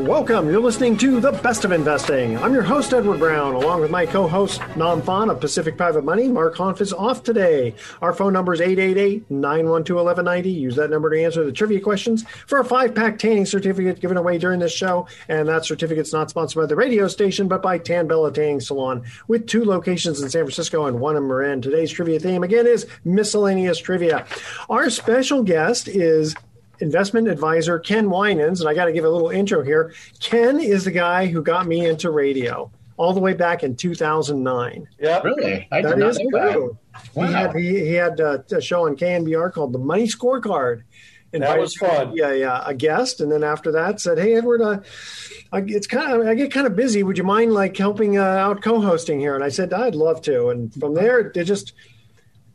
Welcome. You're listening to The Best of Investing. I'm your host, Edward Brown, along with my co host, Nam Phan of Pacific Private Money. Mark Hanf is off today. Our phone number is 888 912 1190. Use that number to answer the trivia questions for a five pack tanning certificate given away during this show. And that certificate's not sponsored by the radio station, but by Tan Bella Tanning Salon, with two locations in San Francisco and one in Marin. Today's trivia theme, again, is miscellaneous trivia. Our special guest is investment advisor Ken Winans, and I got to give a little intro here. Ken is the guy who got me into radio all the way back in 2009. Yeah, really? I that is true. That. Wow. He had, he, he had uh, a show on KNBR called The Money Scorecard. And that was fun. Yeah, yeah, a guest, and then after that said, "Hey, Edward, uh, I, it's kind of I get kind of busy. Would you mind like helping uh, out co-hosting here?" And I said, "I'd love to." And from there, it just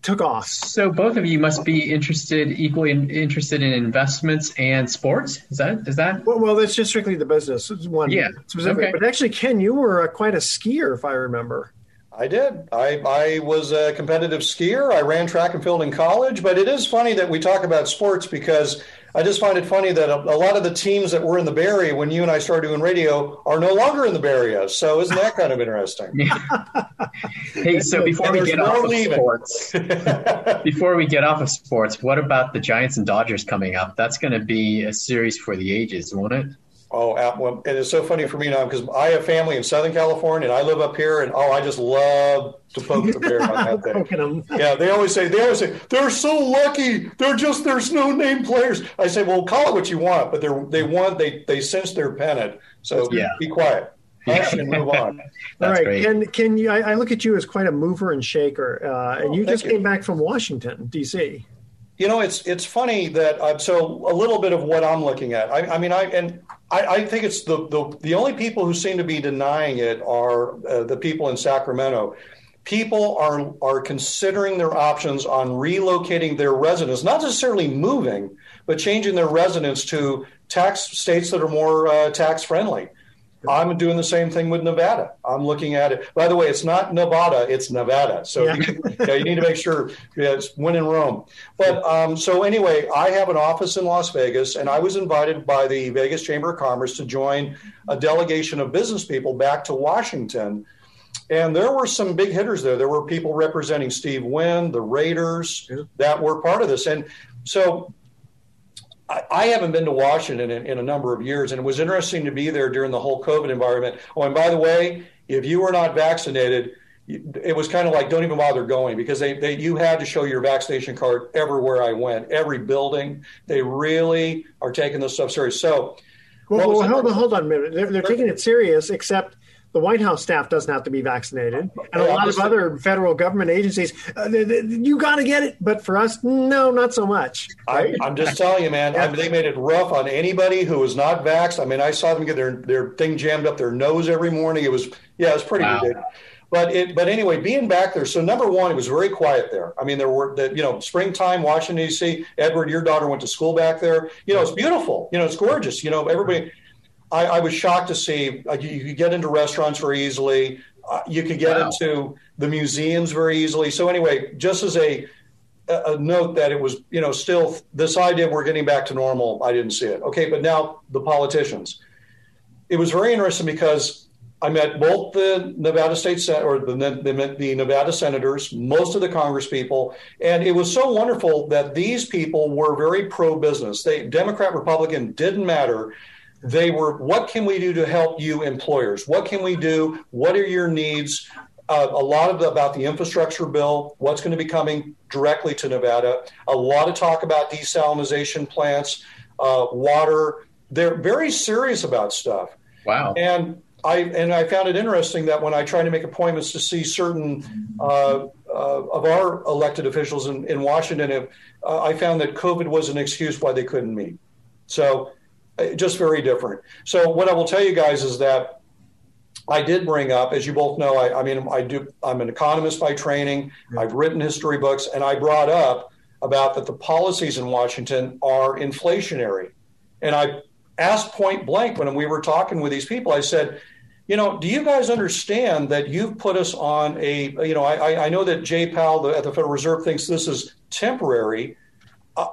took off. So both of you must be interested, equally interested in investments and sports. Is that is that? Well, well that's just strictly the business. It's one yeah. specific. Okay. But actually, Ken, you were uh, quite a skier, if I remember. I did. I, I was a competitive skier. I ran track and field in college. But it is funny that we talk about sports because I just find it funny that a, a, lot of the teams that were in the Bay Area when you and I started doing radio are no longer in the Bay Area. So isn't that kind of interesting? hey, so before we get no off leaving. of sports, before we get off of sports, what about the Giants and Dodgers coming up? That's going to be a series for the ages, won't it? Oh, well, it is so funny for me now because I have family in Southern California and I live up here, and oh, I just love to poke the bear on that thing. yeah, they always say they always say they're so lucky. They're just there's no name players. I say, well, call it what you want, but they're they want they they sense their pennant. So yeah. be quiet. Hush and move on. All right, great. can can you? I, I, look at you as quite a mover and shaker, uh, and oh, you just you. came back from Washington D.C. You know, it's it's funny that so a little bit of what I'm looking at. I, I mean, I and I, I, think it's the, the the only people who seem to be denying it are uh, the people in Sacramento. People are are considering their options on relocating their residence, not necessarily moving, but changing their residence to tax states that are more uh, tax friendly. I'm doing the same thing with Nevada. I'm looking at it. By the way, it's not Nevada, it's Nevada. So yeah. you, yeah, you, need to make sure yeah, it's when in Rome. But um, so anyway, I have an office in Las Vegas, and I was invited by the Vegas Chamber of Commerce to join a delegation of business people back to Washington. And there were some big hitters there. There were people representing Steve Wynn, the Raiders, that were part of this. And so I, haven't been to Washington in, in, a number of years, and it was interesting to be there during the whole COVID environment. Oh, and by the way, if you were not vaccinated, it was kind of like don't even bother going because they, they you had to show your vaccination card everywhere I went, every building. They really are taking this stuff serious. So, well, well hold on, hold on a minute. They're, they're taking it serious, except the White House staff doesn't have to be vaccinated, and a lot of other federal government agencies. Uh, they, they, you got to get it, but for us, no, not so much. Right? I, am just telling you, man. I mean, they made it rough on anybody who was not vaxxed. I mean, I saw them get their their thing jammed up their nose every morning. It was yeah, it was pretty wow. ridiculous. But it, but anyway, being back there. So number one, it was very quiet there. I mean, there were the you know springtime, Washington D.C. Edward, your daughter went to school back there. You know, it's beautiful. You know, it's gorgeous. You know, everybody I, I was shocked to see uh, you, you, could get into restaurants very easily. Uh, you could get wow. into the museums very easily. So anyway, just as a, a note that it was, you know, still this idea we're getting back to normal. I didn't see it. Okay, but now the politicians. It was very interesting because I met both the Nevada State Sen- or the, the, the Nevada senators, most of the Congress people, and it was so wonderful that these people were very pro-business. They Democrat, Republican didn't matter. They were, what can we do to help you employers? What can we do? What are your needs? Uh, a lot of the, about the infrastructure bill, what's going to be coming directly to Nevada. A lot of talk about desalination plants, uh, water. They're very serious about stuff. Wow. And I and I found it interesting that when I try to make appointments to see certain uh, uh, of our elected officials in, in Washington, if, uh, I found that COVID was an excuse why they couldn't meet. So, Uh, just very different. So, what I will tell you guys is that I did bring up, as you both know, I, I mean, I do. I'm an economist by training. I've written history books, and I brought up about that the policies in Washington are inflationary, and I asked point blank when we were talking with these people. I said, you know, do you guys understand that you've put us on a, you know, I, I know that Jay Powell the, at the Federal Reserve thinks this is temporary.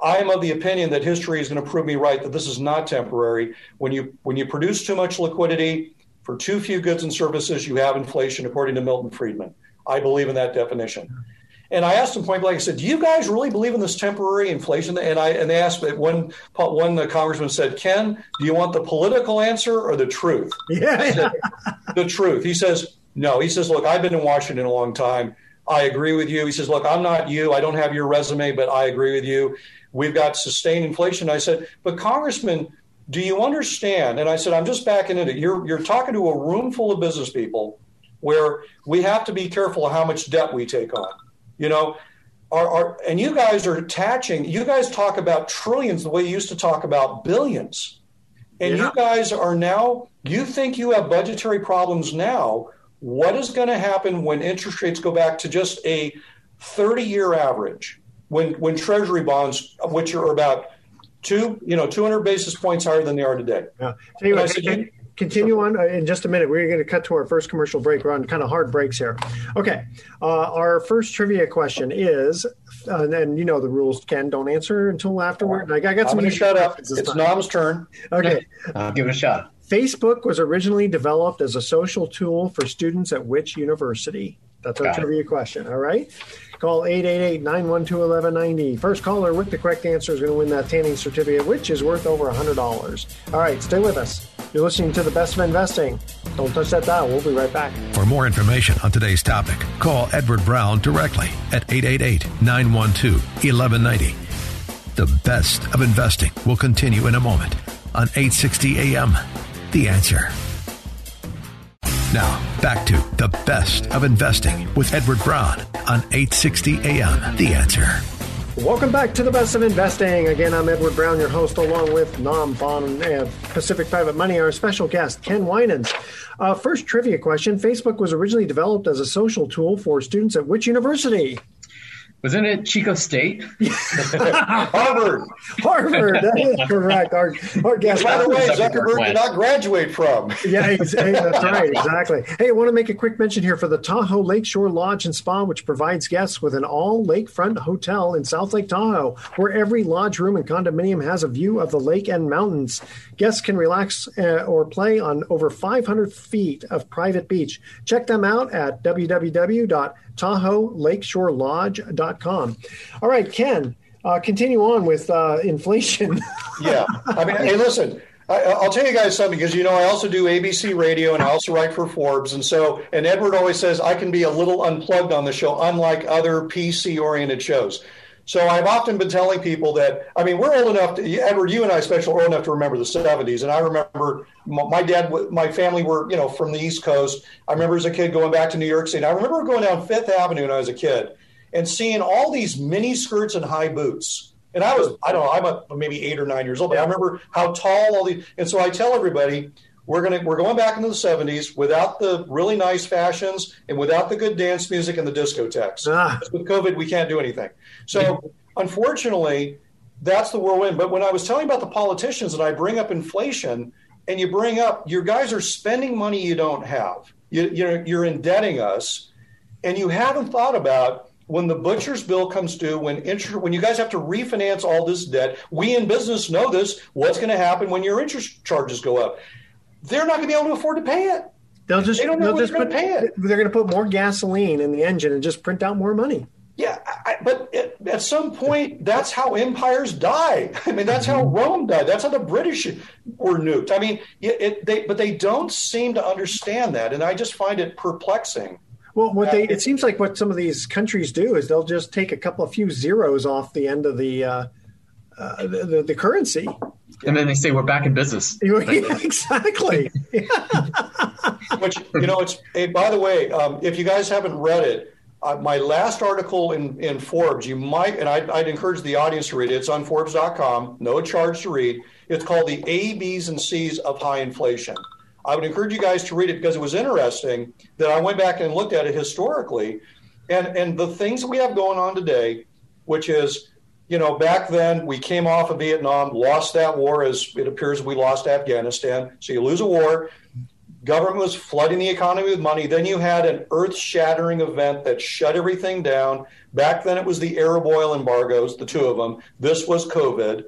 I am of the opinion that history is going to prove me right that this is not temporary. When you when you produce too much liquidity for too few goods and services, you have inflation, according to Milton Friedman. I believe in that definition. And I asked them point blank. I said, "Do you guys really believe in this temporary inflation?" And I and they asked me one one the congressman said, "Ken, do you want the political answer or the truth?" Yeah, said, the truth. He says, "No." He says, "Look, I've been in Washington a long time. I agree with you." He says, "Look, I'm not you. I don't have your resume, but I agree with you. We've got sustained inflation." I said, "But Congressman." Do you understand? And I said, I'm just backing into it. You're, you're talking to a room full of business people where we have to be careful of how much debt we take on you know, are, are, and you guys are attaching, you guys talk about trillions the way you used to talk about billions. And yeah. you guys are now, you think you have budgetary problems now. What is going to happen when interest rates go back to just a 30 year average? When, when treasury bonds, which are about two, you know, 200 basis points higher than they are today. Yeah. Tell you what, said, continue on uh, in just a minute. We're going to cut to our first commercial break. We're on kind of hard breaks here. Okay. Uh, our first trivia question is, uh, and then you know the rules, Ken, don't answer until afterward. I, got some. I'm shut up. It's time. Nam's turn. Okay. Uh, give it a shot. Facebook was originally developed as a social tool for students at which university? That's our got trivia it. question. All right. Call 888-912-1190. First caller with the correct answer is going to win that tanning certificate, which is worth over $100. All right, stay with us. You're listening to the best of investing. Don't touch that dial. We'll be right back. For more information on today's topic, call Edward Brown directly at 888-912-1190. The best of investing will continue in a moment on 860 AM. The answer. Now, back to the best of investing with Edward Brown on 860 AM. The answer. Welcome back to the best of investing. Again, I'm Edward Brown, your host, along with Nam Phan and Pacific Private Money, our special guest, Ken Winans. Uh, first trivia question Facebook was originally developed as a social tool for students at which university? Wasn't it Chico State? Harvard. Harvard. That is correct. Our, our guest. By the way, Zuckerberg did not graduate from. yeah, that's right. Exactly. Hey, I want to make a quick mention here for the Tahoe Lakeshore Lodge and Spa, which provides guests with an all lakefront hotel in South Lake Tahoe, where every lodge room and condominium has a view of the lake and mountains. Guests can relax uh, or play on over 500 feet of private beach. Check them out at www TahoeLakeshoreLodge.com. All right, Ken, uh, continue on with uh, inflation. yeah. I mean, hey, listen. I, will tell you guys something because you know I also do ABC radio and I also write for Forbes, and so and Edward always says I can be a little unplugged on the show, unlike other PC oriented shows. So I've often been telling people that, I mean, we're old enough to, Edward, you and I especially are old enough to remember the 70s. And I remember my dad, my family were, you know, from the East Coast. I remember as a kid going back to New York City. And I remember going down Fifth Avenue when I was a kid and seeing all these mini skirts and high boots. And I was, I don't know, I'm a, maybe eight or nine years old, but I remember how tall all these. And so I tell everybody, we're gonna we're going back into the 70s without the really nice fashions and without the good dance music and the discotheques. Ah. With COVID, we can't do anything. So unfortunately, that's the whirlwind. But when I was telling about the politicians and I bring up inflation, and you bring up your guys are spending money you don't have. You, you're, you're indebting us, and you haven't thought about when the butcher's bill comes due, when interest, when you guys have to refinance all this debt. We in business know this. What's going to happen when your interest charges go up? They're not going to be able to afford to pay it. They'll just they don't know they'll just put, pay it. They're going to put more gasoline in the engine and just print out more money. Yeah, I, but it, at some point, that's how empires die. I mean, that's how Rome died. That's how the British were nuked. I mean, it, it, they, but they don't seem to understand that, and I just find it perplexing. Well, what they it seems like what some of these countries do is they'll just take a couple of few zeros off the end of the uh, uh, the, the, the, currency, and then they say we're back in business. exactly. Which you know, it's. Hey, by the way, um, if you guys haven't read it, uh, my last article in, in Forbes, you might, and I'd, I'd, encourage the audience to read it. It's on Forbes.com, no charge to read. It's called The A, B's, and C's of High Inflation. I would encourage you guys to read it because it was interesting that I went back and looked at it historically. And, and the things we have going on today, which is, you know, back then we came off of Vietnam, lost that war as it appears we lost Afghanistan. So you lose a war, government was flooding the economy with money. Then you had an earth shattering event that shut everything down. Back then it was the Arab oil embargoes, the two of them. This was COVID.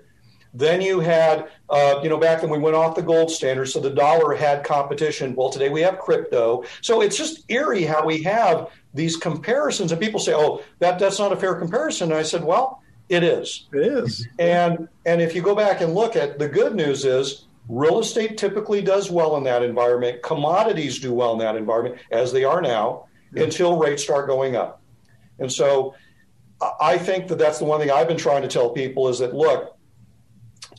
Then you had, uh, you know, back then we went off the gold standard, so the dollar had competition. Well, today we have crypto. So it's just eerie how we have these comparisons, and people say, "Oh, that that's not a fair comparison." And I said, "Well, it is. It is." And and if you go back and look at the good news is Real estate typically does well in that environment. Commodities do well in that environment, as they are now, yeah. until rates start going up. And so I think that that's the one thing I've been trying to tell people is that, look,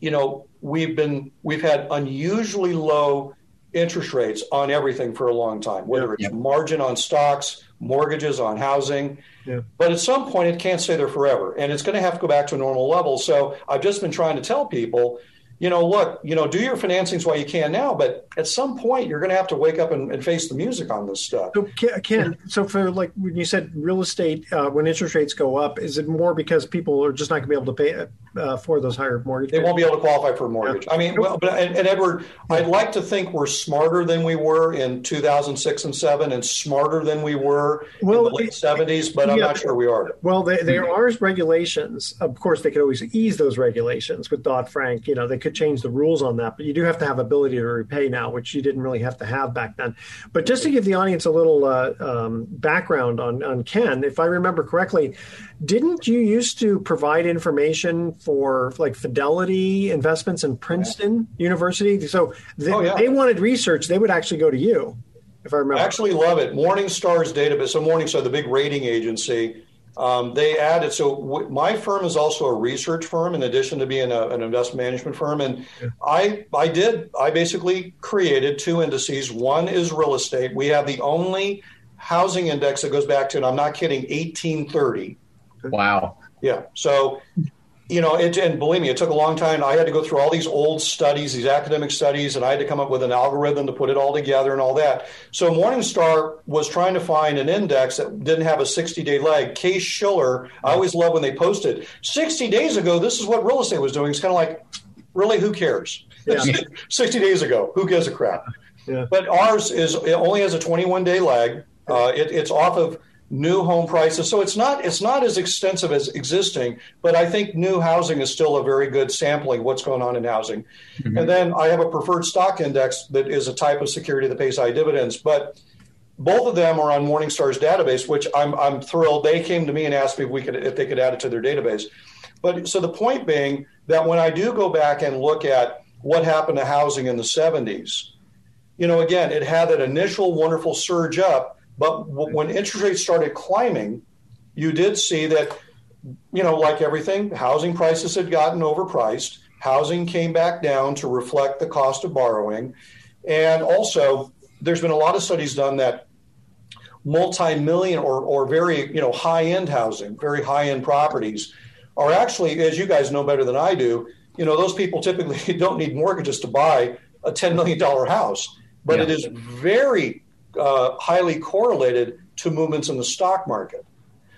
you know, we've been, we've had unusually low interest rates on everything for a long time, whether it's margin on stocks, mortgages on housing. Yeah. But at some point, it can't stay there forever, and it's going to have to go back to a normal level. So I've just been trying to tell people you know, look, you know, do your financings while you can now, but at some point you're going to have to wake up and, and face the music on this stuff. So, Ken, so for like when you said real estate, uh, when interest rates go up, is it more because people are just not going to be able to pay uh, for those higher mortgages? They won't be able to qualify for a mortgage. Yeah. I mean, well, but and, and, Edward, I'd like to think we're smarter than we were in 2006 and seven, and smarter than we were well, in the late it, 70s, but I'm not sure we are. Well, they, there are regulations. Of course, they could always ease those regulations with Dodd Frank. You know, they could change the rules on that, but you do have to have ability to repay now, which you didn't really have to have back then. But just to give the audience a little uh, um, background on, on Ken, if I remember correctly, didn't you used to provide information for like Fidelity investments in Princeton yeah. University? So they, oh, yeah. they wanted research, they would actually go to you. If I remember, I actually love it. Morningstar's database. So Morningstar, the big rating agency, um, they added so w- my firm is also a research firm in addition to being a, an investment management firm and yeah. i i did i basically created two indices one is real estate we have the only housing index that goes back to and i'm not kidding 1830 wow yeah so you know, it, and believe me, it took a long time. I had to go through all these old studies, these academic studies, and I had to come up with an algorithm to put it all together and all that. So Morningstar was trying to find an index that didn't have a 60 day lag. Case Shiller, I always love when they posted 60 days ago, this is what real estate was doing. It's kind of like, really, who cares? Yeah. 60 days ago, who gives a crap? Yeah. But ours is, it only has a 21 day lag. Uh, it, it's off of new home prices. So it's not it's not as extensive as existing, but I think new housing is still a very good sampling what's going on in housing. Mm-hmm. And then I have a preferred stock index that is a type of security that pays high dividends, but both of them are on Morningstar's database, which I'm I'm thrilled. They came to me and asked me if we could if they could add it to their database. But so the point being that when I do go back and look at what happened to housing in the 70s, you know, again, it had that initial wonderful surge up, but w- when interest rates started climbing, you did see that, you know, like everything, housing prices had gotten overpriced. Housing came back down to reflect the cost of borrowing. And also, there's been a lot of studies done that multi-million or, or very you know high-end housing, very high-end properties are actually, as you guys know better than I do, you know those people typically don't need mortgages to buy a $10 million house, but yeah. it is very highly correlated to movements in the stock market.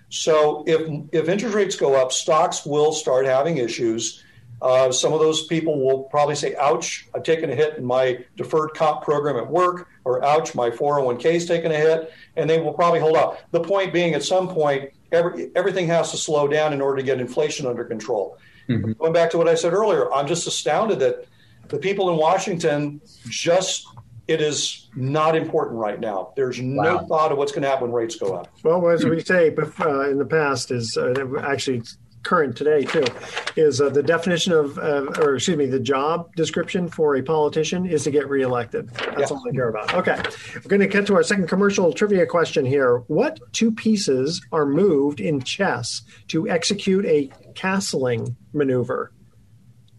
So if if interest rates go up, stocks will start having issues. Uh, some of those people will probably say, "Ouch! I've taken a hit in my deferred comp program at work," or "Ouch! My 401k is taking a hit," and they will probably hold up. The point being, at some point, every, everything has to slow down in order to get inflation under control. Mm-hmm. Going back to what I said earlier, I'm just astounded that the people in Washington just it is not important right now. There's no wow. thought of what's going to happen when rates go up. Well, as we say uh, in the past, is uh, actually current today too, is uh, the definition of, uh, or excuse me, the job description for a politician is to get reelected. That's all I care about. Okay, we're going to get to our second commercial trivia question here. What two pieces are moved in chess to execute a castling maneuver?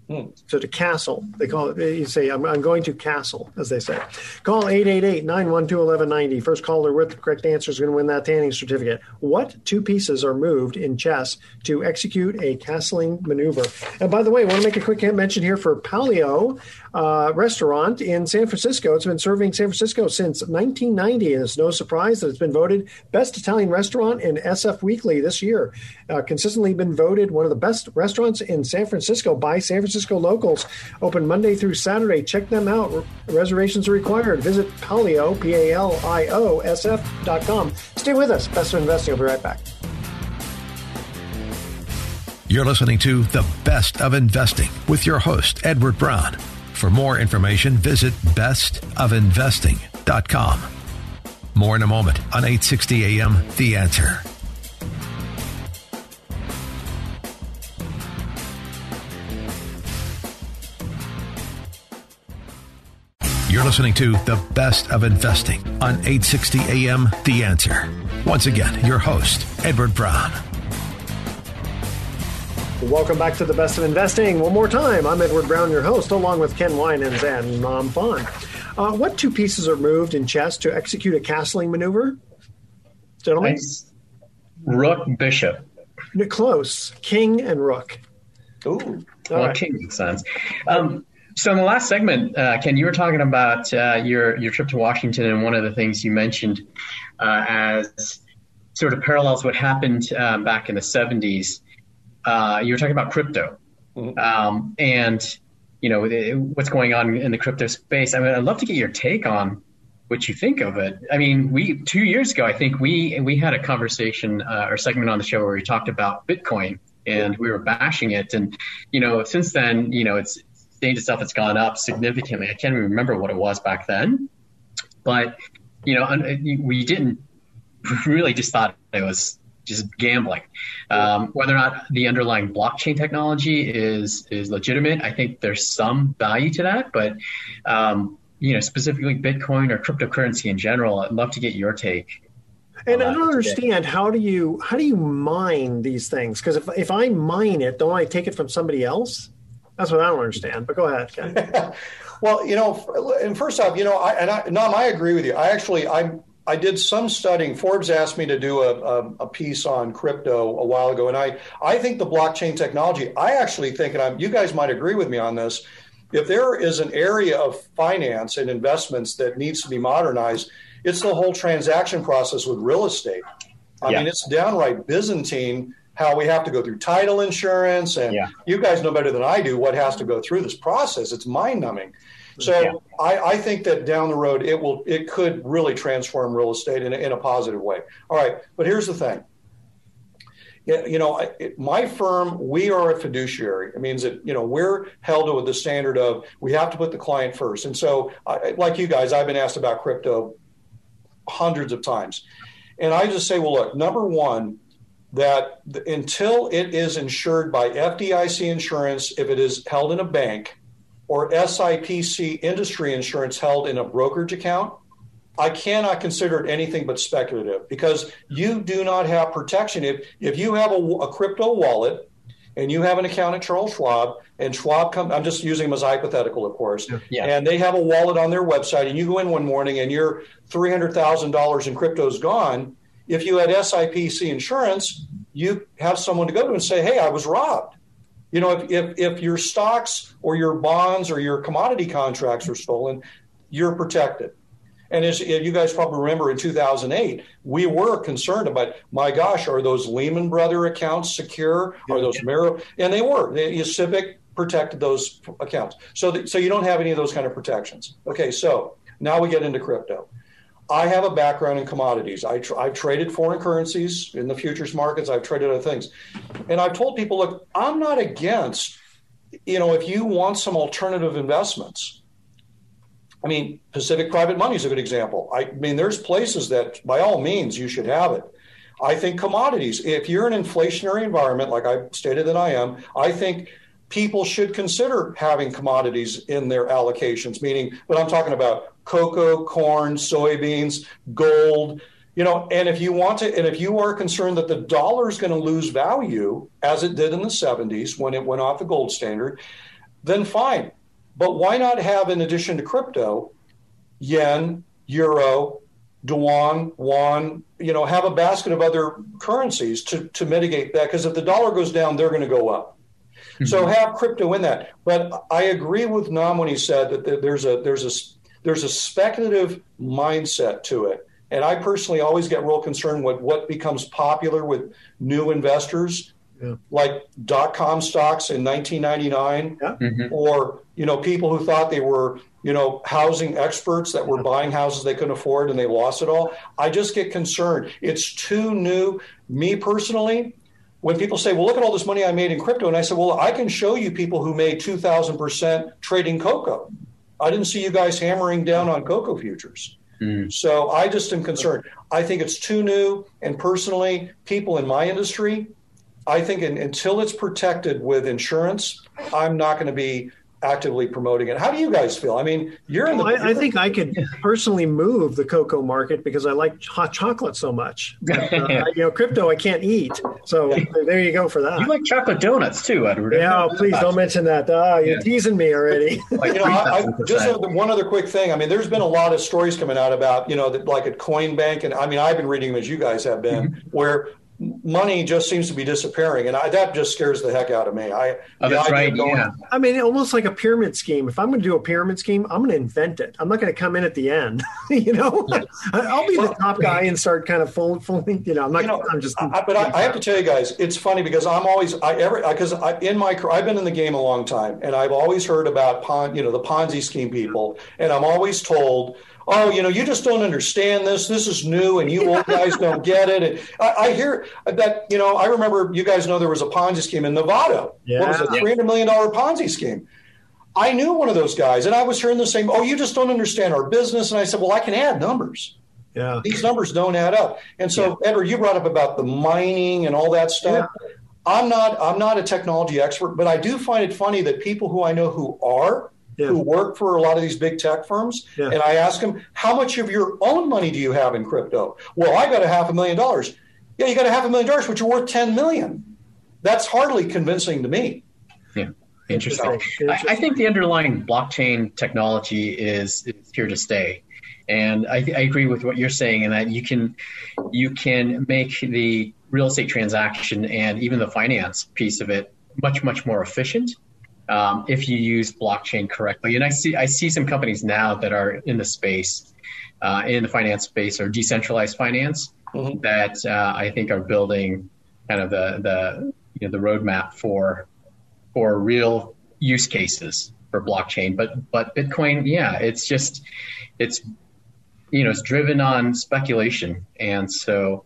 Hmm. So to castle, they call it, you say, I'm, I'm going to castle, as they say. Call 888 912 1190. First caller with the correct answer is going to win that tanning certificate. What two pieces are moved in chess to execute a castling maneuver? And by the way, I want to make a quick mention here for Palio uh, restaurant in San Francisco. It's been serving San Francisco since 1990, and it's no surprise that it's been voted best Italian restaurant in SF Weekly this year. Uh, consistently been voted one of the best restaurants in San Francisco by San Francisco locals. Open Monday through Saturday. Check them out. Reservations are required. Visit Palio, P A L I O S F dot com. Stay with us. Best of Investing. I'll be right back. You're listening to The Best of Investing with your host, Edward Brown. For more information, visit bestofinvesting.com. More in a moment on 860 AM The Answer. You're listening to The Best of Investing on 860 AM The Answer. Once again, your host, Edward Brown. Welcome back to the best of investing. One more time, I'm Edward Brown, your host, along with Ken Winans and Nam Phan. Uh, what two pieces are moved in chess to execute a castling maneuver? Gentlemen? Nice. Rook, bishop. Close. King and rook. Ooh. well, right. king makes sense. Um, so in the last segment, uh, Ken, you were talking about uh, your your trip to Washington, and one of the things you mentioned uh, as sort of parallels what happened um, back in the '70s uh, you were talking about crypto, mm-hmm. um, and you know what's going on in the crypto space. I mean, I'd love to get your take on what you think of it. I mean, we two years ago, I think we we had a conversation uh, or segment on the show where we talked about Bitcoin and we were bashing it, and you know, since then, you know, it's stage itself has gone up significantly. I can't even remember what it was back then, but you know, we didn't really just thought it was just gambling. Um, whether or not the underlying blockchain technology is is legitimate, I think there's some value to that. But um, you know, specifically Bitcoin or cryptocurrency in general, I'd love to get your take. And I don't understand how do you how do you mine these things? Because if if I mine it, don't I take it from somebody else? That's what I don't understand. But go ahead. well, you know, and first off, you know, I, and I, Nam, I agree with you. I actually I'm I did some studying. Forbes asked me to do a, a, a, piece on crypto a while ago, and I, I think the blockchain technology. I actually think, and I'm, you guys might agree with me on this. If there is an area of finance and investments that needs to be modernized, it's the whole transaction process with real estate. I yeah. mean, it's downright Byzantine how we have to go through title insurance, and yeah. you guys know better than I do what has to go through this process. It's mind numbing. So yeah. I, I, think that down the road it will it could really transform real estate in a, in a positive way. All right, but here's the thing. You know, it, my firm, we are a fiduciary. It means that you know we're held to the standard of we have to put the client first. And so, I, like you guys, I've been asked about crypto hundreds of times, and I just say, well, look, number one, that until it is insured by FDIC insurance, if it is held in a bank, or SIPC industry insurance held in a brokerage account, I cannot consider it anything but speculative because you do not have protection. If, if you have a, a crypto wallet and you have an account at Charles Schwab, and Schwab come, I'm just using them as hypothetical, of course, yeah. and they have a wallet on their website, and you go in one morning and your $300,000 in crypto is gone. If you had SIPC insurance, you have someone to go to and say, hey, I was robbed. You know, if, if, if your stocks or your bonds or your commodity contracts are stolen, you're protected. And as you guys probably remember in 2008, we were concerned about, my gosh, are those Lehman Brother accounts secure? Are those Merrill? And they were. They, SIPC protected those accounts. So, th- so you don't have any of those kind of protections. Okay, so now we get into crypto. I have a background in commodities. I tr- I've traded foreign currencies in the futures markets. I've traded other things. And I've told people, look, I'm not against, you know, if you want some alternative investments, I mean, Pacific Private Money is a good example. I mean, there's places that, by all means, you should have it. I think commodities, if you're in an inflationary environment, like I stated that I am, I think people should consider having commodities in their allocations, meaning, but I'm talking about cocoa, corn, soybeans, gold, you know, and if you want to, and if you are concerned that the dollar is going to lose value as it did in the 70s when it went off the gold standard, then fine. But why not have, in addition to crypto, yen, euro, yuan, won, you know, have a basket of other currencies to, to mitigate that? Because if the dollar goes down, they're going to go up. Mm-hmm. So have crypto in that. But I agree with Nam when he said that there's a there's a there's a speculative mindset to it. And I personally always get real concerned with what becomes popular with new investors, yeah. like dot com stocks in 1999, yeah. mm-hmm. or you know people who thought they were you know housing experts that were buying houses they couldn't afford and they lost it all. I just get concerned. It's too new. Me personally, when people say, "Well, look at all this money I made in crypto," and I said, "Well, I can show you people who made two thousand percent trading cocoa." I didn't see you guys hammering down on cocoa futures. Mm. So I just am concerned. I think it's too new. And personally, people in my industry, I think in, until it's protected with insurance, I'm not going to be actively promoting it. How do you guys feel? I mean, you're in the. Well, I, I, think I could personally move the cocoa market because I like hot chocolate so much. Uh, you know, crypto I can't eat, so there you go for that. You like chocolate donuts too, Edward? Yeah, oh, please don't mention that. Ah, you're yeah. teasing me already. like, you know, I, I, just one other quick thing. I mean, there's been a lot of stories coming out about you know, that, like at Coinbank, and I mean, I've been reading them as you guys have been, mm-hmm. where money just seems to be disappearing, and I, that just scares the heck out of me. I, oh, that's right. Going, yeah. I mean, almost like a pyramid scheme. If I'm going to do a pyramid scheme, I'm going to invent it. I'm not going to come in at the end. you know, I'll be well, the top guy and start kind of full, full. You know, I'm not. You know, I'm just. I, but I, I, have to tell you guys, it's funny because I'm always I ever because I, in my I've been in the game a long time, and I've always heard about Pon, you know, the Ponzi scheme people, and I'm always told oh, you know, you just don't understand this. This is new, and you old guys don't get it. And I, I, hear that, you know, I remember you guys know there was a Ponzi scheme in Nevada. Yeah. What was it, three hundred million dollar Ponzi scheme? I knew one of those guys, and I was hearing the same. Oh, you just don't understand our business. And I said, well, I can add numbers. Yeah, these numbers don't add up. And so, yeah. Edward, you brought up about the mining and all that stuff. Yeah. I'm not. I'm not a technology expert, but I do find it funny that people who I know who are yeah. who work for a lot of these big tech firms, yeah. and I ask them, "How much of your own money do you have in crypto?" Well, I got a half a million dollars. Yeah, you got a half a million dollars, but you're worth ten million. That's hardly convincing to me. Yeah, interesting. I, I think the underlying blockchain technology is, is here to stay. And I, I, agree with what you're saying in that you can you can make the real estate transaction and even the finance piece of it much much more efficient um, if you use blockchain correctly. And I see I see some companies now that are in the space, uh, in the finance space or decentralized finance mm-hmm. that uh, I think are building kind of the the you know the roadmap for for real use cases for blockchain. But but Bitcoin, yeah, it's just it's you know it's driven on speculation, and so.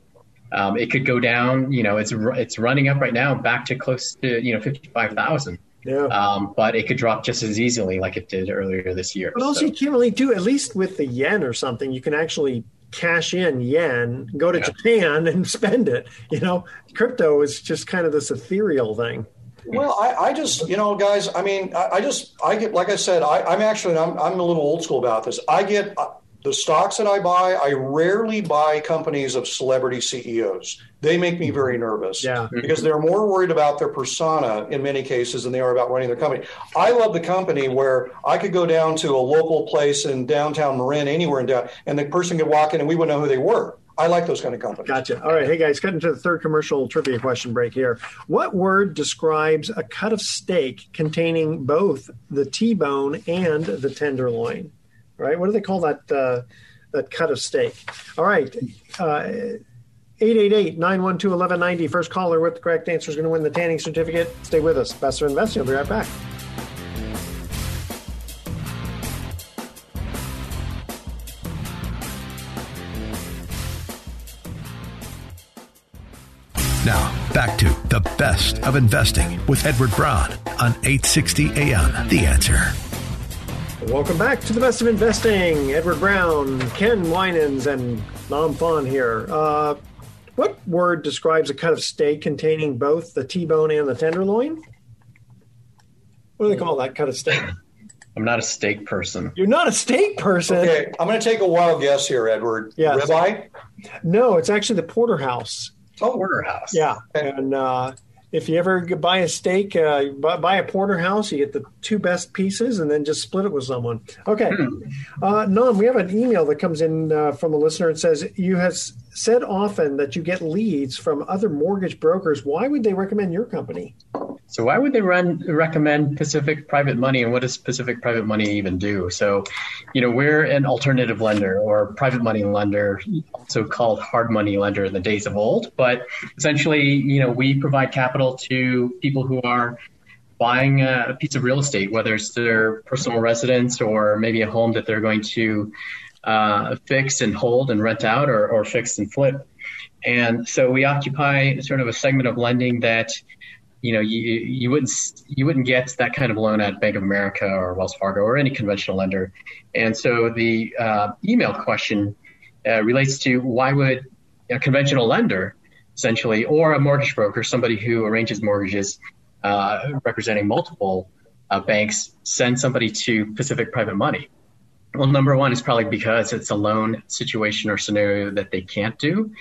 Um, it could go down. You know, it's it's running up right now, back to close to you know fifty five thousand. Yeah. Um, but it could drop just as easily like it did earlier this year. But also, so. you can't really do at least with the yen or something. You can actually cash in yen, go to yeah. Japan, and spend it. You know, crypto is just kind of this ethereal thing. Well, I, I just, you know, guys, I mean, I, I, just, I get, like I said, I, am actually, I'm, I'm a little old school about this. I get, the stocks that I buy, I rarely buy companies of celebrity CEOs. They make me very nervous yeah. because they're more worried about their persona in many cases than they are about running their company. I love the company where I could go down to a local place in downtown Marin, anywhere in down, and the person could walk in and we would know who they were. I like those kind of companies. Gotcha. All right. Hey, guys, cutting to the third commercial trivia question break here. What word describes a cut of steak containing both the T bone and the tenderloin? Right? What do they call that uh, that cut of steak? All right. Uh, 888-912-1190. First caller with the correct answer is going to win the tanning certificate. Stay with us. Best of Investing. We'll be right back. Now, back to the best of investing with Edward Brown on 860 AM. The answer. Welcome back to the best of investing. Edward Brown, Ken Winans, and Nam Phan here. Uh, what word describes a cut of steak containing both the T-bone and the tenderloin? What do they call that cut of steak? I'm not a steak person. You're not a steak person. Okay, I'm going to take a wild guess here, Edward. Yes. Ribeye? No, it's actually the porterhouse. Oh, Porterhouse. Yeah, and uh, if you ever buy a steak, uh, buy, buy a porterhouse, you get the two best pieces, and then just split it with someone. Okay, uh, Nam, we have an email that comes in uh, from a listener and says you have s- said often that you get leads from other mortgage brokers. Why would they recommend your company? So why would they run recommend Pacific Private Money, and what does Pacific Private Money even do? So, you know, we're an alternative lender or private money lender, also called hard money lender in the days of old. But essentially, you know, we provide capital to people who are buying a piece of real estate, whether it's their personal residence or maybe a home that they're going to uh, fix and hold and rent out, or, or fix and flip. And so we occupy sort of a segment of lending that you know you you wouldn't you wouldn't get that kind of loan at Bank of America or Wells Fargo or any conventional lender. And so the uh, email question uh, relates to why would a conventional lender essentially or a mortgage broker, somebody who arranges mortgages uh, representing multiple uh, banks, send somebody to Pacific Private Money. Well, number one is probably because it's a loan situation or scenario that they can't do.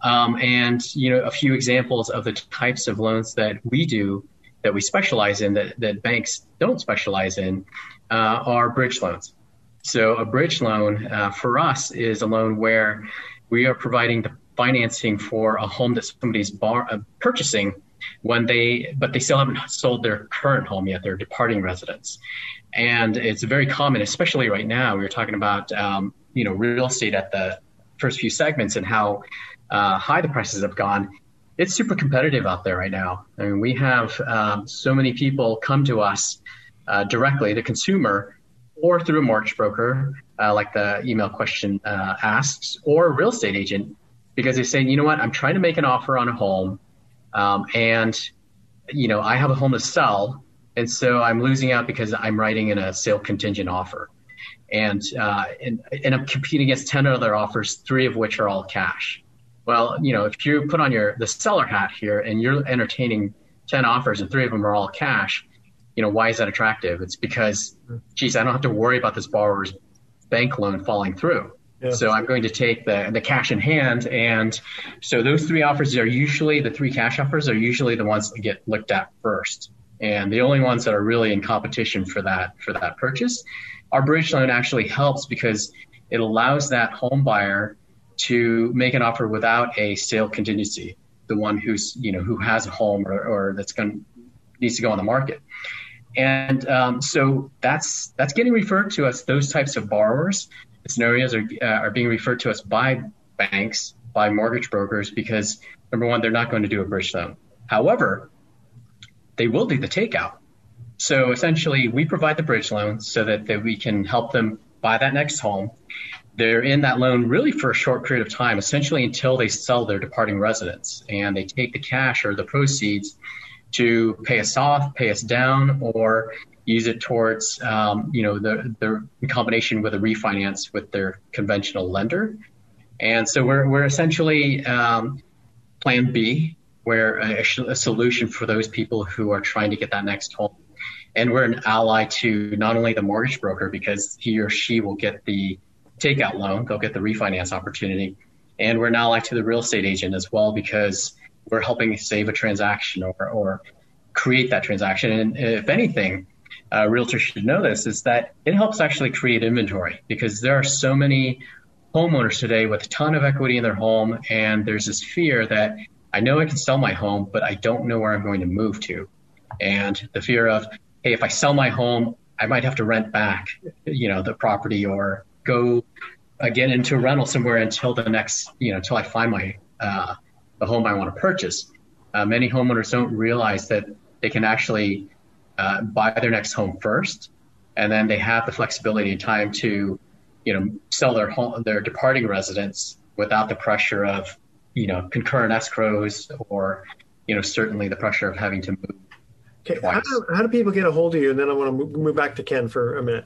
Um, and, you know, a few examples of the types of loans that we do that we specialize in that, that banks don't specialize in uh, are bridge loans. So a bridge loan uh, for us is a loan where we are providing the financing for a home that somebody's bar, uh, purchasing when they, but they still haven't sold their current home yet, their departing residence. And it's very common, especially right now. We were talking about, um, you know, real estate at the first few segments and how uh, high the prices have gone. It's super competitive out there right now. I mean, we have um, so many people come to us uh, directly, the consumer, or through a mortgage broker, uh, like the email question uh, asks, or a real estate agent, because they say, you know what, I'm trying to make an offer on a home, um, and you know, I have a home to sell, and so I'm losing out because I'm writing in a sale contingent offer, and uh, and, and I'm competing against ten other offers, three of which are all cash. Well, you know, if you put on your the seller hat here and you're entertaining ten offers and three of them are all cash, you know, why is that attractive? It's because, geez, I don't have to worry about this borrower's bank loan falling through. Yeah. So I'm going to take the, the cash in hand. And so those three offers are usually the three cash offers are usually the ones that get looked at first. And the only ones that are really in competition for that, for that purchase. Our bridge loan actually helps because it allows that home buyer to make an offer without a sale contingency, the one who's, you know, who has a home or, or that's going needs to go on the market. And um, so that's that's getting referred to as those types of borrowers. The Scenarios are uh, are being referred to us by banks, by mortgage brokers, because number one, they're not going to do a bridge loan. However, they will do the takeout. So essentially, we provide the bridge loan so that, that we can help them buy that next home. They're in that loan really for a short period of time, essentially until they sell their departing residence, and they take the cash or the proceeds to pay us off, pay us down, or use it towards, um, you know, the, the in combination with a refinance with their conventional lender. And so we're, we're essentially um, plan B, where a, a solution for those people who are trying to get that next home. And we're an ally to not only the mortgage broker because he or she will get the takeout loan, they'll get the refinance opportunity. And we're an ally to the real estate agent as well because we're helping save a transaction or, or create that transaction. And if anything, uh, realtors should know this is that it helps actually create inventory because there are so many homeowners today with a ton of equity in their home. And there's this fear that I know I can sell my home, but I don't know where I'm going to move to. And the fear of, hey, if I sell my home, I might have to rent back, you know, the property or go again into a rental somewhere until the next, you know, until I find my uh, the home I want to purchase. Uh, many homeowners don't realize that they can actually uh, buy their next home first, and then they have the flexibility and time to, you know, sell their home, their departing residence without the pressure of, you know, concurrent escrows or, you know, certainly the pressure of having to move. Okay, how do, how do people get a hold of you? And then I want to move, move back to Ken for a minute.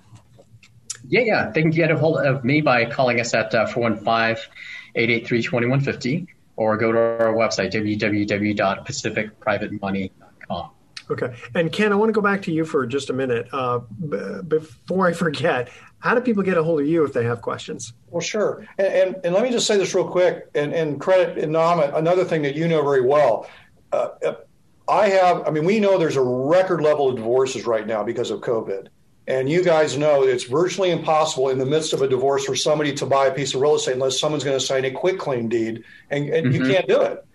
Yeah, yeah. They can get a hold of me by calling us at uh, 415 883 2150 or go to our website, www.pacificprivatemoney.com. Okay. And Ken, I want to go back to you for just a minute. Uh, b- before I forget, how do people get a hold of you if they have questions? Well, sure. And, and, and let me just say this real quick and, and credit Nam, another thing that you know very well. Uh, I have, I mean, we know there's a record level of divorces right now because of COVID. And you guys know it's virtually impossible in the midst of a divorce for somebody to buy a piece of real estate unless someone's going to sign a quick claim deed, and, and mm-hmm. you can't do it.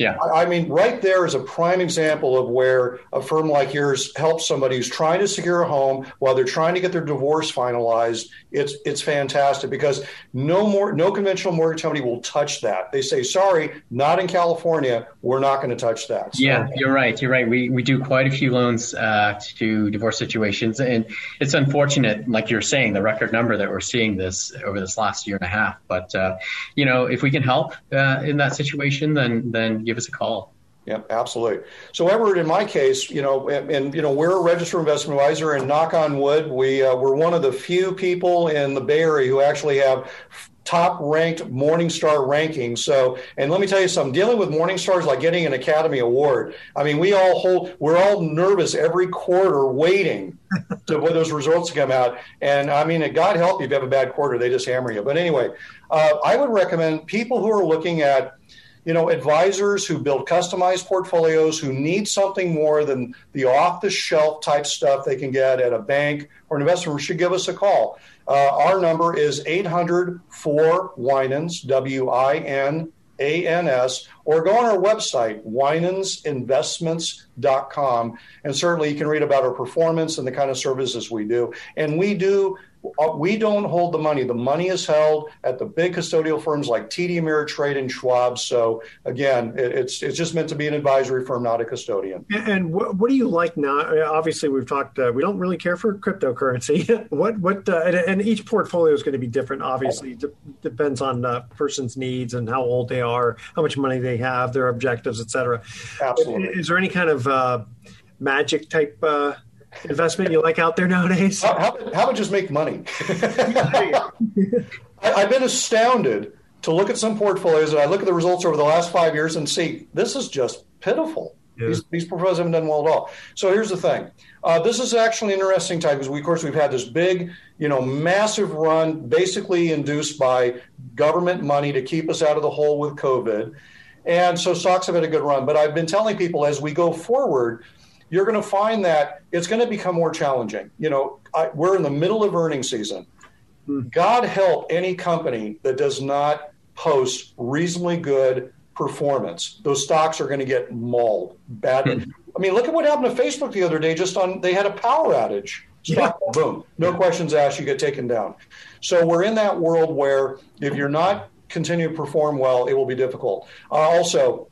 Yeah. I mean, right there is a prime example of where a firm like yours helps somebody who's trying to secure a home while they're trying to get their divorce finalized. It's it's fantastic because no more no conventional mortgage company will touch that. They say, sorry, not in California. We're not going to touch that. So, yeah, you're right. You're right. We we do quite a few loans uh, to divorce situations, and it's unfortunate, like you're saying, the record number that we're seeing this over this last year and a half. But uh, you know, if we can help uh, in that situation, then then give us a call. Yeah, absolutely. So, Edward, in my case, you know, and, and, you know, we're a registered investment advisor, and knock on wood, we uh, we're one of the few people in the Bay Area who actually have top ranked Morningstar rankings. So, and let me tell you something, dealing with Morningstar is like getting an Academy Award. I mean, we all hold, we're all nervous every quarter waiting to when those results come out. And I mean, God help you if you have a bad quarter, they just hammer you. But anyway, uh, I would recommend people who are looking at you know, advisors who build customized portfolios who need something more than the off the shelf type stuff they can get at a bank or an investor should give us a call. Uh, our number is 800 4 Winans, W I N A N S, or go on our website, winansinvestments.com. And certainly you can read about our performance and the kind of services we do. And we do we don't hold the money. The money is held at the big custodial firms like TD Ameritrade and Schwab. So again, it's it's just meant to be an advisory firm, not a custodian. And what, what do you like now? Obviously, we've talked. Uh, we don't really care for cryptocurrency. what what uh, and, and, each portfolio is going to be different. Obviously, depends on the person's needs and how old they are, how much money they have, their objectives, etc. Absolutely. Is there any kind of uh, magic type? Investment you like out there nowadays? How, how, how about just make money? I, I've been astounded to look at some portfolios and I look at the results over the last five years and see this is just pitiful. Yeah. These, these portfolios haven't done well at all. So here's the thing. Uh, this is actually an interesting time because we, of course, we've had this big, you know, massive run, basically induced by government money to keep us out of the hole with COVID. And so stocks have had a good run. But I've been telling people as we go forward, you're going to find that it's going to become more challenging. You know, I, we're in the middle of earnings season. Hmm. God help any company that does not post reasonably good performance. Those stocks are going to get mauled bad. Hmm. I mean, look at what happened to Facebook the other day. Just on, they had a power outage. Stock, yeah. boom, no questions asked. You get taken down. So we're in that world where if you're not continue to perform well, it will be difficult. Uh, also,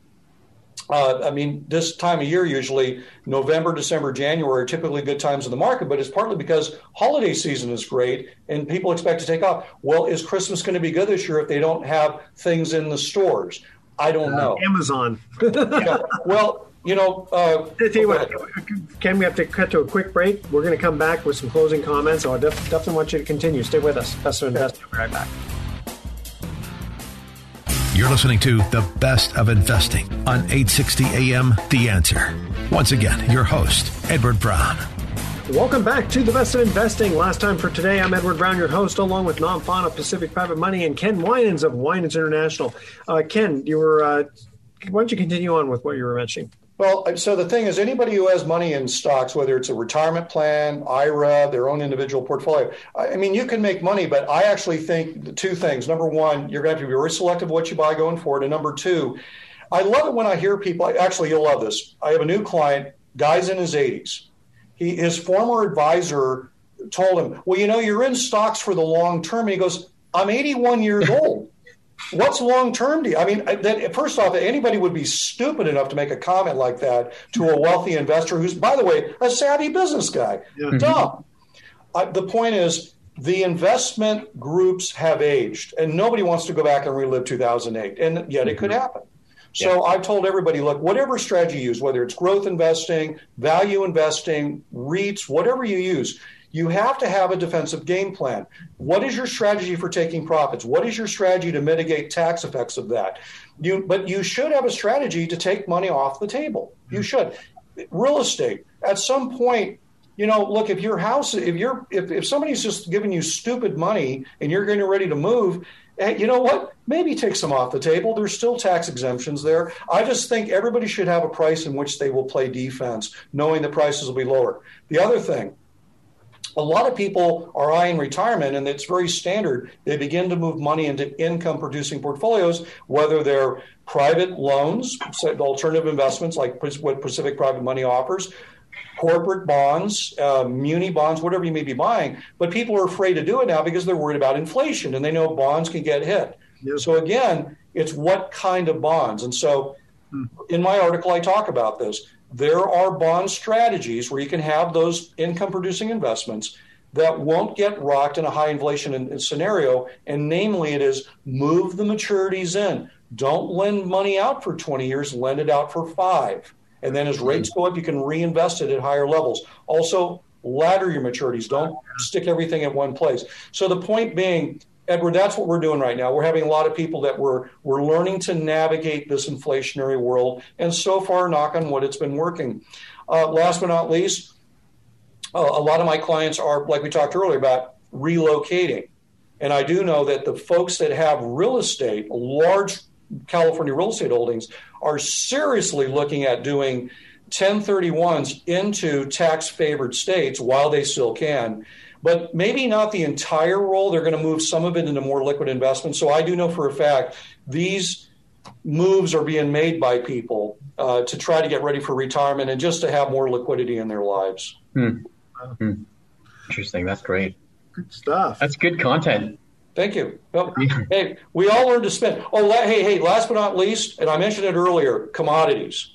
uh, I mean, this time of year, usually November, December, January are typically good times in the market, but it's partly because holiday season is great and people expect to take off. Well, is Christmas going to be good this year if they don't have things in the stores? I don't uh, know. Amazon. yeah. Well, you know, uh, tell you what, Ken, we have to cut to a quick break. We're going to come back with some closing comments. So I def- definitely want you to continue. Stay with us. Best of Investing. We'll be right back. You're listening to The Best of Investing on 860 AM The Answer. Once again, your host, Edward Brown. Welcome back to The Best of Investing. Last time for today, I'm Edward Brown, your host, along with Nam Phan of Pacific Private Money and Ken Winans of Winans International. Uh, Ken, you were, uh, why don't you continue on with what you were mentioning? Well, so the thing is, anybody who has money in stocks, whether it's a retirement plan, IRA, their own individual portfolio, I mean, you can make money, but I actually think two things. Number one, you're going to have to be very selective what you buy going forward. And number two, I love it when I hear people, actually, you'll love this. I have a new client, guy's in his 80s. He, his former advisor told him, Well, you know, you're in stocks for the long term. And he goes, I'm 81 years old. What's long term to you? I mean, that, first off, anybody would be stupid enough to make a comment like that to a wealthy investor who's, by the way, a savvy business guy. Yeah. Dumb. Uh, the point is, the investment groups have aged, and nobody wants to go back and relive 2008, and yet it could mm-hmm. happen. So yeah. I've told everybody, look, whatever strategy you use, whether it's growth investing, value investing, REITs, whatever you use, you have to have a defensive game plan. What is your strategy for taking profits? What is your strategy to mitigate tax effects of that? You, but you should have a strategy to take money off the table. You hmm. should. Real estate, at some point, you know, look, if your house, if you're, if, if somebody's just giving you stupid money and you're getting ready to move, hey, you know what? Maybe take some off the table. There's still tax exemptions there. I just think everybody should have a price in which they will play defense, knowing the prices will be lower. The other thing, a lot of people are eyeing retirement, and it's very standard. They begin to move money into income producing portfolios, whether they're private loans, alternative investments like what Pacific Private Money offers, corporate bonds, uh, muni bonds, whatever you may be buying. But people are afraid to do it now because they're worried about inflation and they know bonds can get hit. So again, it's what kind of bonds. And so hmm. in my article, I talk about this. There are bond strategies where you can have those income producing investments that won't get rocked in a high inflation scenario. And namely, it is move the maturities in. Don't lend money out for 20 years, lend it out for five. And then as mm-hmm. rates go up, you can reinvest it at higher levels. Also, ladder your maturities. Don't stick everything at one place. So the point being, Edward, that's what we're doing right now. We're having a lot of people that we're we're learning to navigate this inflationary world, and so far, knock on wood, it's been working. Uh, last but not least, uh, a lot of my clients are, like we talked earlier about, relocating, and I do know that the folks that have real estate, large California real estate holdings, are seriously looking at doing 1031s into tax favored states while they still can. But maybe not the entire roll. They're going to move some of it into more liquid investments. So I do know for a fact these moves are being made by people uh, to try to get ready for retirement and just to have more liquidity in their lives. Hmm. Hmm. Interesting. That's great. Good stuff. That's good content. Thank you. Well, hey, we all learn to spend. Oh, la- hey, hey, last but not least, and I mentioned it earlier commodities.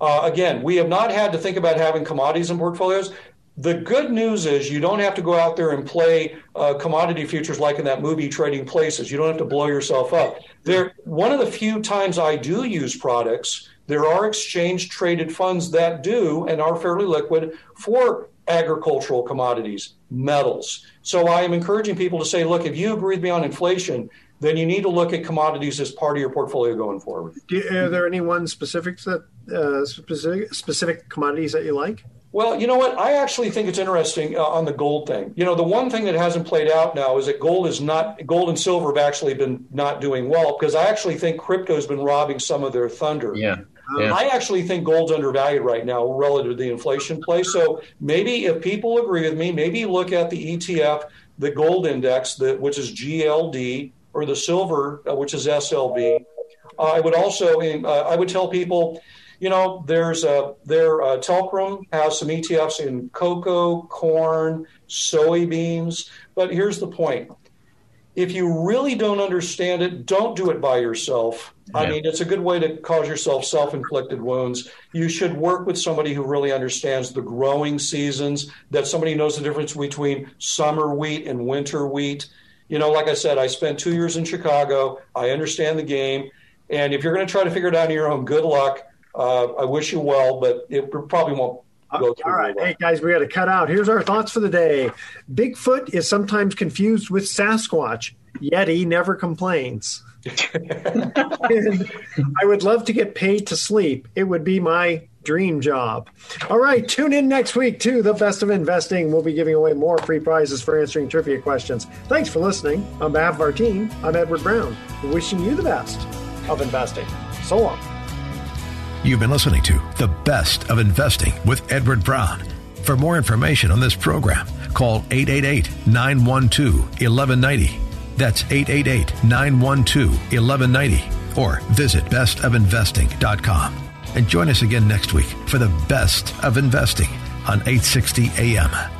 Uh, again, we have not had to think about having commodities in portfolios. The good news is you don't have to go out there and play uh, commodity futures like in that movie Trading Places. You don't have to blow yourself up. There, one of the few times I do use products, there are exchange traded funds that do and are fairly liquid for agricultural commodities, metals. So I am encouraging people to say, look, if you agree with me on inflation, then you need to look at commodities as part of your portfolio going forward. You, are there any one specific uh, specific specific commodities that you like? Well, you know what? I actually think it's interesting uh, on the gold thing. You know, the one thing that hasn't played out now is that gold is not gold and silver have actually been not doing well because I actually think crypto has been robbing some of their thunder. Yeah. Yeah. I actually think gold's undervalued right now relative to the inflation play. So maybe if people agree with me, maybe look at the ETF, the gold index, the, which is GLD, or the silver, uh, which is SLV. Uh, I would also, uh, I would tell people, you know, there's a there uh, Teucrium has some ETFs in cocoa, corn, soybeans. But here's the point: if you really don't understand it, don't do it by yourself. I mean, it's a good way to cause yourself self inflicted wounds. You should work with somebody who really understands the growing seasons, that somebody knows the difference between summer wheat and winter wheat. You know, like I said, I spent two years in Chicago. I understand the game. And if you're going to try to figure it out on your own, good luck. Uh, I wish you well, but it probably won't go through. all right. Hey, guys, we got to cut out. Here's our thoughts for the day Bigfoot is sometimes confused with Sasquatch, yet he never complains. I would love to get paid to sleep. It would be my dream job. All right, tune in next week to The Best of Investing. We'll be giving away more free prizes for answering trivia questions. Thanks for listening. On behalf of our team, I'm Edward Brown, wishing you the best of investing. So long. You've been listening to The Best of Investing with Edward Brown. For more information on this program, call 888 912 1190 that's 888 912 1190 or visit bestofinvesting.com. And join us again next week for the best of investing on 860 AM.